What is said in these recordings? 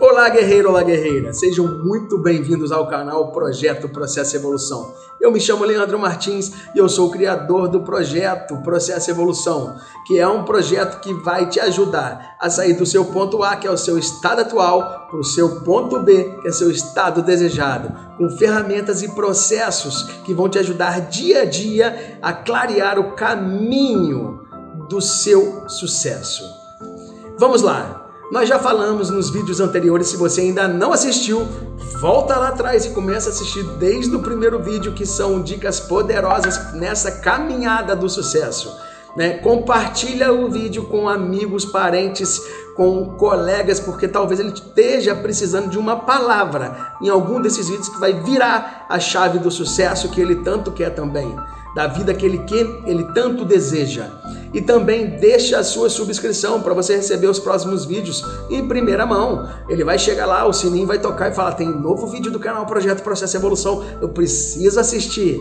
Olá, guerreiro, olá, guerreira. Sejam muito bem-vindos ao canal Projeto Processo Evolução. Eu me chamo Leandro Martins e eu sou o criador do projeto Processo Evolução, que é um projeto que vai te ajudar a sair do seu ponto A, que é o seu estado atual, para o seu ponto B, que é seu estado desejado, com ferramentas e processos que vão te ajudar dia a dia a clarear o caminho do seu sucesso. Vamos lá! Nós já falamos nos vídeos anteriores, se você ainda não assistiu, volta lá atrás e começa a assistir desde o primeiro vídeo, que são dicas poderosas nessa caminhada do sucesso. Né? Compartilha o vídeo com amigos, parentes, com colegas, porque talvez ele esteja precisando de uma palavra em algum desses vídeos que vai virar a chave do sucesso que ele tanto quer também da vida que ele, que ele tanto deseja. E também deixa a sua subscrição para você receber os próximos vídeos em primeira mão. Ele vai chegar lá, o sininho vai tocar e falar: tem novo vídeo do canal Projeto Processo Evolução, eu preciso assistir.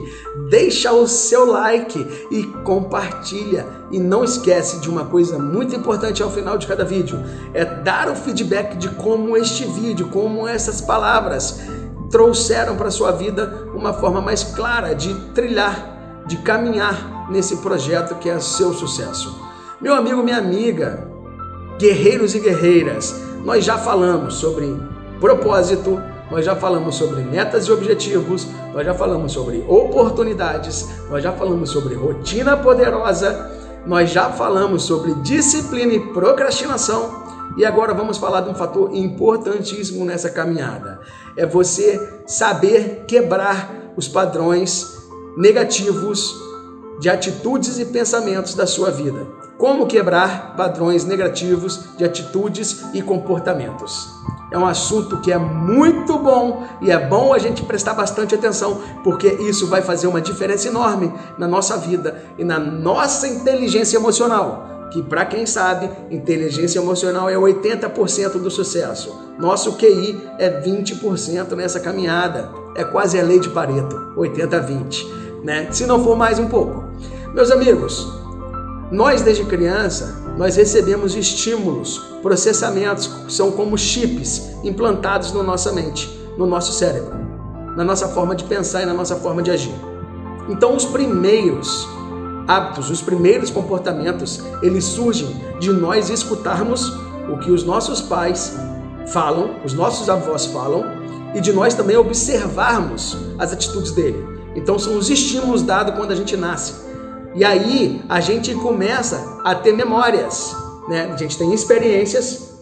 Deixa o seu like e compartilha. E não esquece de uma coisa muito importante ao final de cada vídeo: é dar o feedback de como este vídeo, como essas palavras trouxeram para sua vida uma forma mais clara de trilhar de caminhar nesse projeto que é seu sucesso. Meu amigo, minha amiga, guerreiros e guerreiras, nós já falamos sobre propósito, nós já falamos sobre metas e objetivos, nós já falamos sobre oportunidades, nós já falamos sobre rotina poderosa, nós já falamos sobre disciplina e procrastinação. E agora vamos falar de um fator importantíssimo nessa caminhada. É você saber quebrar os padrões negativos de atitudes e pensamentos da sua vida. Como quebrar padrões negativos de atitudes e comportamentos. É um assunto que é muito bom e é bom a gente prestar bastante atenção, porque isso vai fazer uma diferença enorme na nossa vida e na nossa inteligência emocional. Que, para quem sabe, inteligência emocional é 80% do sucesso. Nosso QI é 20% nessa caminhada. É quase a lei de Pareto, 80-20 né? Se não for mais um pouco. Meus amigos, nós desde criança, nós recebemos estímulos, processamentos, são como chips implantados na nossa mente, no nosso cérebro, na nossa forma de pensar e na nossa forma de agir. Então, os primeiros hábitos, os primeiros comportamentos, eles surgem de nós escutarmos o que os nossos pais falam, os nossos avós falam, e de nós também observarmos as atitudes dele. Então são os estímulos dados quando a gente nasce. E aí a gente começa a ter memórias, né? A gente tem experiências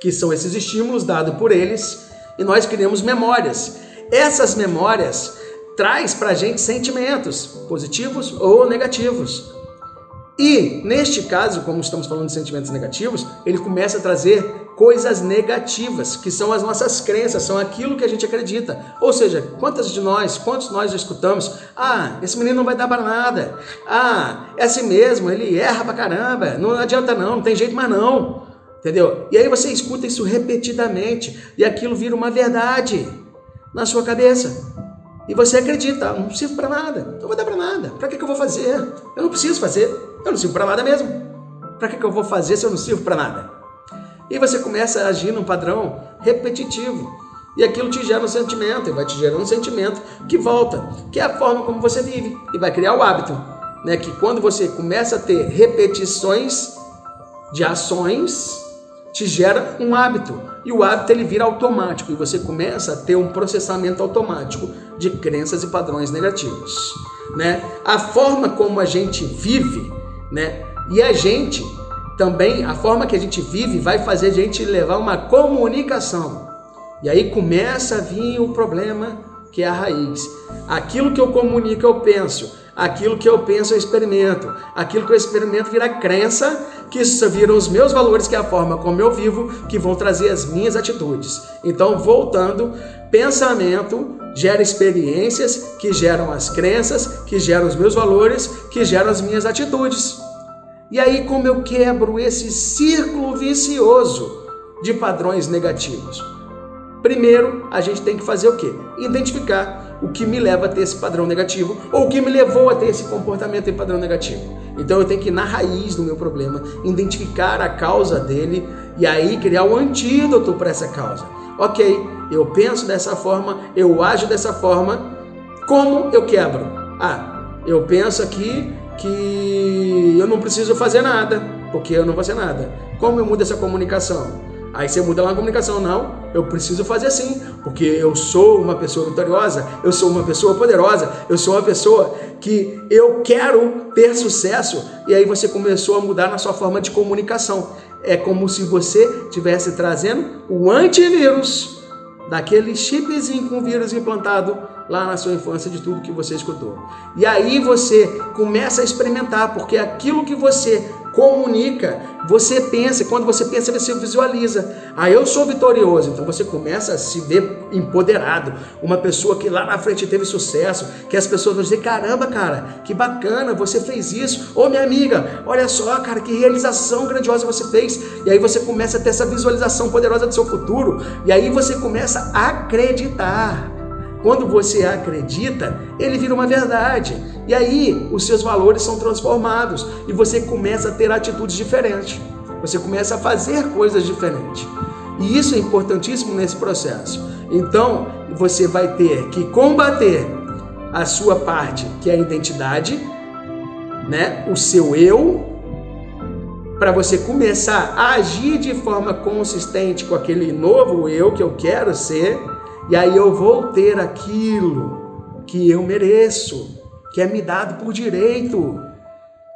que são esses estímulos dados por eles e nós criamos memórias. Essas memórias traz para a gente sentimentos positivos ou negativos. E neste caso, como estamos falando de sentimentos negativos, ele começa a trazer coisas negativas, que são as nossas crenças, são aquilo que a gente acredita. Ou seja, quantas de nós, quantos nós já escutamos? Ah, esse menino não vai dar para nada. Ah, é assim mesmo, ele erra pra caramba. Não adianta não, não tem jeito mais não. Entendeu? E aí você escuta isso repetidamente e aquilo vira uma verdade na sua cabeça. E você acredita, ah, não sirvo para nada, não vou dar para nada. Para que, que eu vou fazer? Eu não preciso fazer, eu não sirvo para nada mesmo. Para que, que eu vou fazer se eu não sirvo para nada? E você começa a agir num padrão repetitivo. E aquilo te gera um sentimento, e vai te gerando um sentimento que volta, que é a forma como você vive, e vai criar o hábito. Né? Que quando você começa a ter repetições de ações, te gera um hábito. E o hábito ele vira automático, e você começa a ter um processamento automático de crenças e padrões negativos. Né? A forma como a gente vive, né? e a gente também a forma que a gente vive vai fazer a gente levar uma comunicação. E aí começa a vir o problema que é a raiz. Aquilo que eu comunico eu penso, aquilo que eu penso eu experimento, aquilo que eu experimento vira crença, que viram os meus valores, que é a forma como eu vivo, que vão trazer as minhas atitudes. Então, voltando, pensamento gera experiências que geram as crenças, que geram os meus valores, que geram as minhas atitudes. E aí, como eu quebro esse círculo vicioso de padrões negativos? Primeiro, a gente tem que fazer o quê? Identificar o que me leva a ter esse padrão negativo ou o que me levou a ter esse comportamento e padrão negativo. Então eu tenho que ir na raiz do meu problema, identificar a causa dele e aí criar um antídoto para essa causa. Ok, eu penso dessa forma, eu ajo dessa forma, como eu quebro? Ah, eu penso aqui que eu não preciso fazer nada, porque eu não vou fazer nada. Como eu mudo essa comunicação? Aí você muda lá na comunicação, não, eu preciso fazer assim, porque eu sou uma pessoa vitoriosa, eu sou uma pessoa poderosa, eu sou uma pessoa que eu quero ter sucesso. E aí você começou a mudar na sua forma de comunicação. É como se você estivesse trazendo o antivírus daquele chipzinho com vírus implantado lá na sua infância de tudo que você escutou. E aí você começa a experimentar, porque aquilo que você comunica, você pensa, quando você pensa, você visualiza. Ah, eu sou vitorioso. Então você começa a se ver empoderado, uma pessoa que lá na frente teve sucesso, que as pessoas vão dizer: caramba, cara, que bacana, você fez isso. Ô minha amiga, olha só, cara, que realização grandiosa você fez. E aí você começa a ter essa visualização poderosa do seu futuro, e aí você começa a acreditar. Quando você acredita, ele vira uma verdade. E aí os seus valores são transformados e você começa a ter atitudes diferentes. Você começa a fazer coisas diferentes. E isso é importantíssimo nesse processo. Então, você vai ter que combater a sua parte, que é a identidade, né? O seu eu, para você começar a agir de forma consistente com aquele novo eu que eu quero ser e aí eu vou ter aquilo que eu mereço, que é me dado por direito.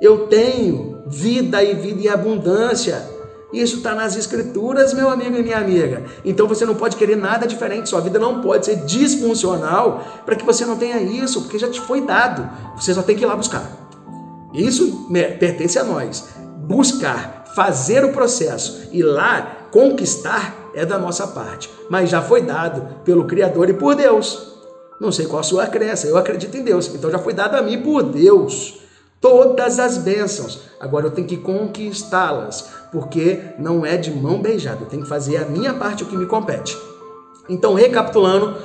Eu tenho vida e vida em abundância. Isso está nas escrituras, meu amigo e minha amiga. Então você não pode querer nada diferente. Sua vida não pode ser disfuncional para que você não tenha isso, porque já te foi dado. Você só tem que ir lá buscar. Isso pertence a nós. Buscar, fazer o processo e lá conquistar é da nossa parte, mas já foi dado pelo Criador e por Deus. Não sei qual a sua crença, eu acredito em Deus, então já foi dado a mim por Deus. Todas as bênçãos. Agora eu tenho que conquistá-las, porque não é de mão beijada, eu tenho que fazer a minha parte, o que me compete. Então, recapitulando,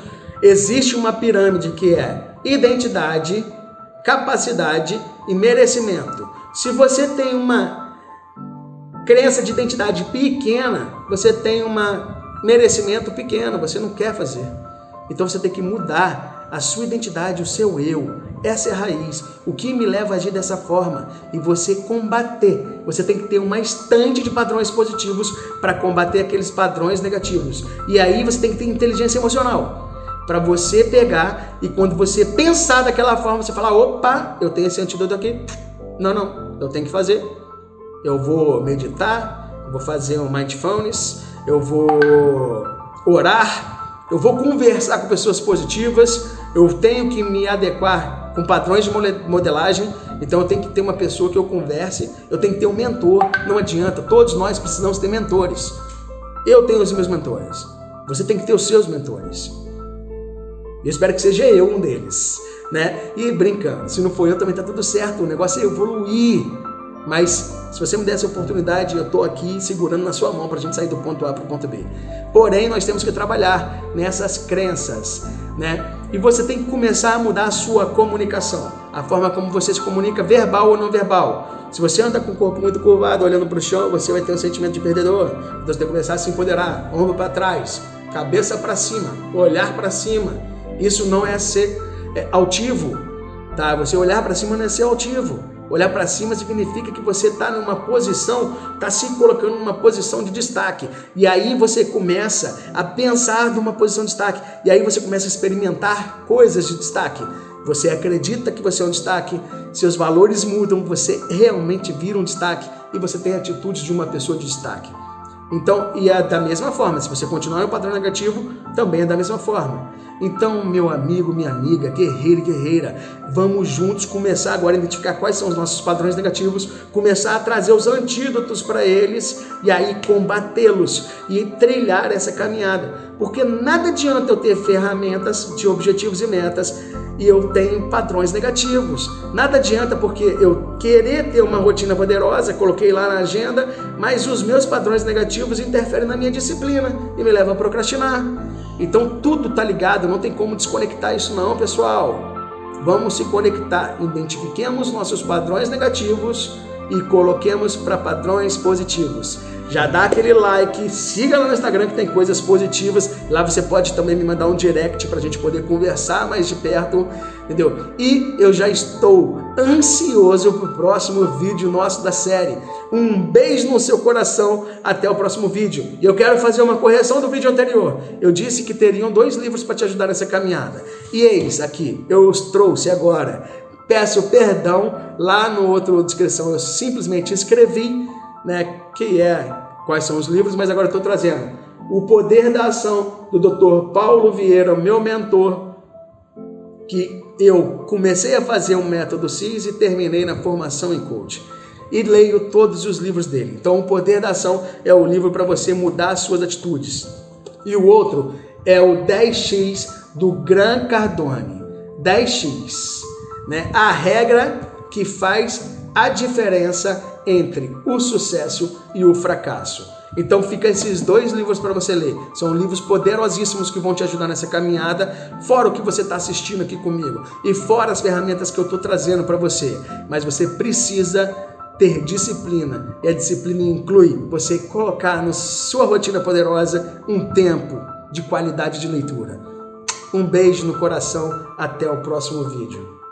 existe uma pirâmide que é identidade, capacidade e merecimento. Se você tem uma crença de identidade pequena, você tem um merecimento pequeno, você não quer fazer. Então você tem que mudar a sua identidade, o seu eu. Essa é a raiz. O que me leva a agir dessa forma? E você combater. Você tem que ter uma estante de padrões positivos para combater aqueles padrões negativos. E aí você tem que ter inteligência emocional. Para você pegar e quando você pensar daquela forma, você falar: opa, eu tenho esse antídoto aqui. Não, não, eu tenho que fazer eu vou meditar, eu vou fazer um mindfulness, eu vou orar, eu vou conversar com pessoas positivas, eu tenho que me adequar com padrões de modelagem, então eu tenho que ter uma pessoa que eu converse, eu tenho que ter um mentor, não adianta, todos nós precisamos ter mentores. Eu tenho os meus mentores, você tem que ter os seus mentores. Eu espero que seja eu um deles, né? E brincando, se não for eu também tá tudo certo, o negócio é evoluir. Mas se você me der essa oportunidade, eu estou aqui segurando na sua mão para a gente sair do ponto A para o ponto B. Porém, nós temos que trabalhar nessas crenças, né? E você tem que começar a mudar a sua comunicação, a forma como você se comunica, verbal ou não verbal. Se você anda com o corpo muito curvado, olhando para o chão, você vai ter um sentimento de perdedor. Então você tem que começar a se empoderar, ombro para trás, cabeça para cima, olhar para cima. Isso não é ser é, altivo, tá? Você olhar para cima não é ser altivo. Olhar para cima significa que você está numa posição, está se colocando numa posição de destaque. E aí você começa a pensar numa posição de destaque. E aí você começa a experimentar coisas de destaque. Você acredita que você é um destaque, seus valores mudam, você realmente vira um destaque e você tem atitudes de uma pessoa de destaque. Então, e é da mesma forma, se você continuar no padrão negativo, também é da mesma forma. Então, meu amigo, minha amiga, guerreiro e guerreira, vamos juntos começar agora a identificar quais são os nossos padrões negativos, começar a trazer os antídotos para eles e aí combatê-los e trilhar essa caminhada. Porque nada adianta eu ter ferramentas de objetivos e metas e eu tenho padrões negativos. Nada adianta porque eu querer ter uma rotina poderosa, coloquei lá na agenda, mas os meus padrões negativos interferem na minha disciplina e me levam a procrastinar. Então tudo tá ligado, não tem como desconectar isso não, pessoal. Vamos se conectar, identifiquemos nossos padrões negativos e coloquemos para padrões positivos já dá aquele like, siga lá no Instagram que tem coisas positivas. Lá você pode também me mandar um direct para a gente poder conversar mais de perto, entendeu? E eu já estou ansioso para o próximo vídeo nosso da série. Um beijo no seu coração, até o próximo vídeo. E eu quero fazer uma correção do vídeo anterior. Eu disse que teriam dois livros para te ajudar nessa caminhada. E eis aqui, eu os trouxe agora. Peço perdão lá no outro descrição, eu simplesmente escrevi né, que é quais são os livros, mas agora estou trazendo O Poder da Ação do Dr. Paulo Vieira, meu mentor, que eu comecei a fazer um método CIS e terminei na formação em coach. E leio todos os livros dele. Então, O Poder da Ação é o livro para você mudar as suas atitudes. E o outro é o 10x do Gran Cardone. 10x, né? A regra que faz a diferença entre o sucesso e o fracasso. Então fica esses dois livros para você ler. São livros poderosíssimos que vão te ajudar nessa caminhada, fora o que você está assistindo aqui comigo e fora as ferramentas que eu estou trazendo para você. Mas você precisa ter disciplina. E a disciplina inclui você colocar na sua rotina poderosa um tempo de qualidade de leitura. Um beijo no coração, até o próximo vídeo.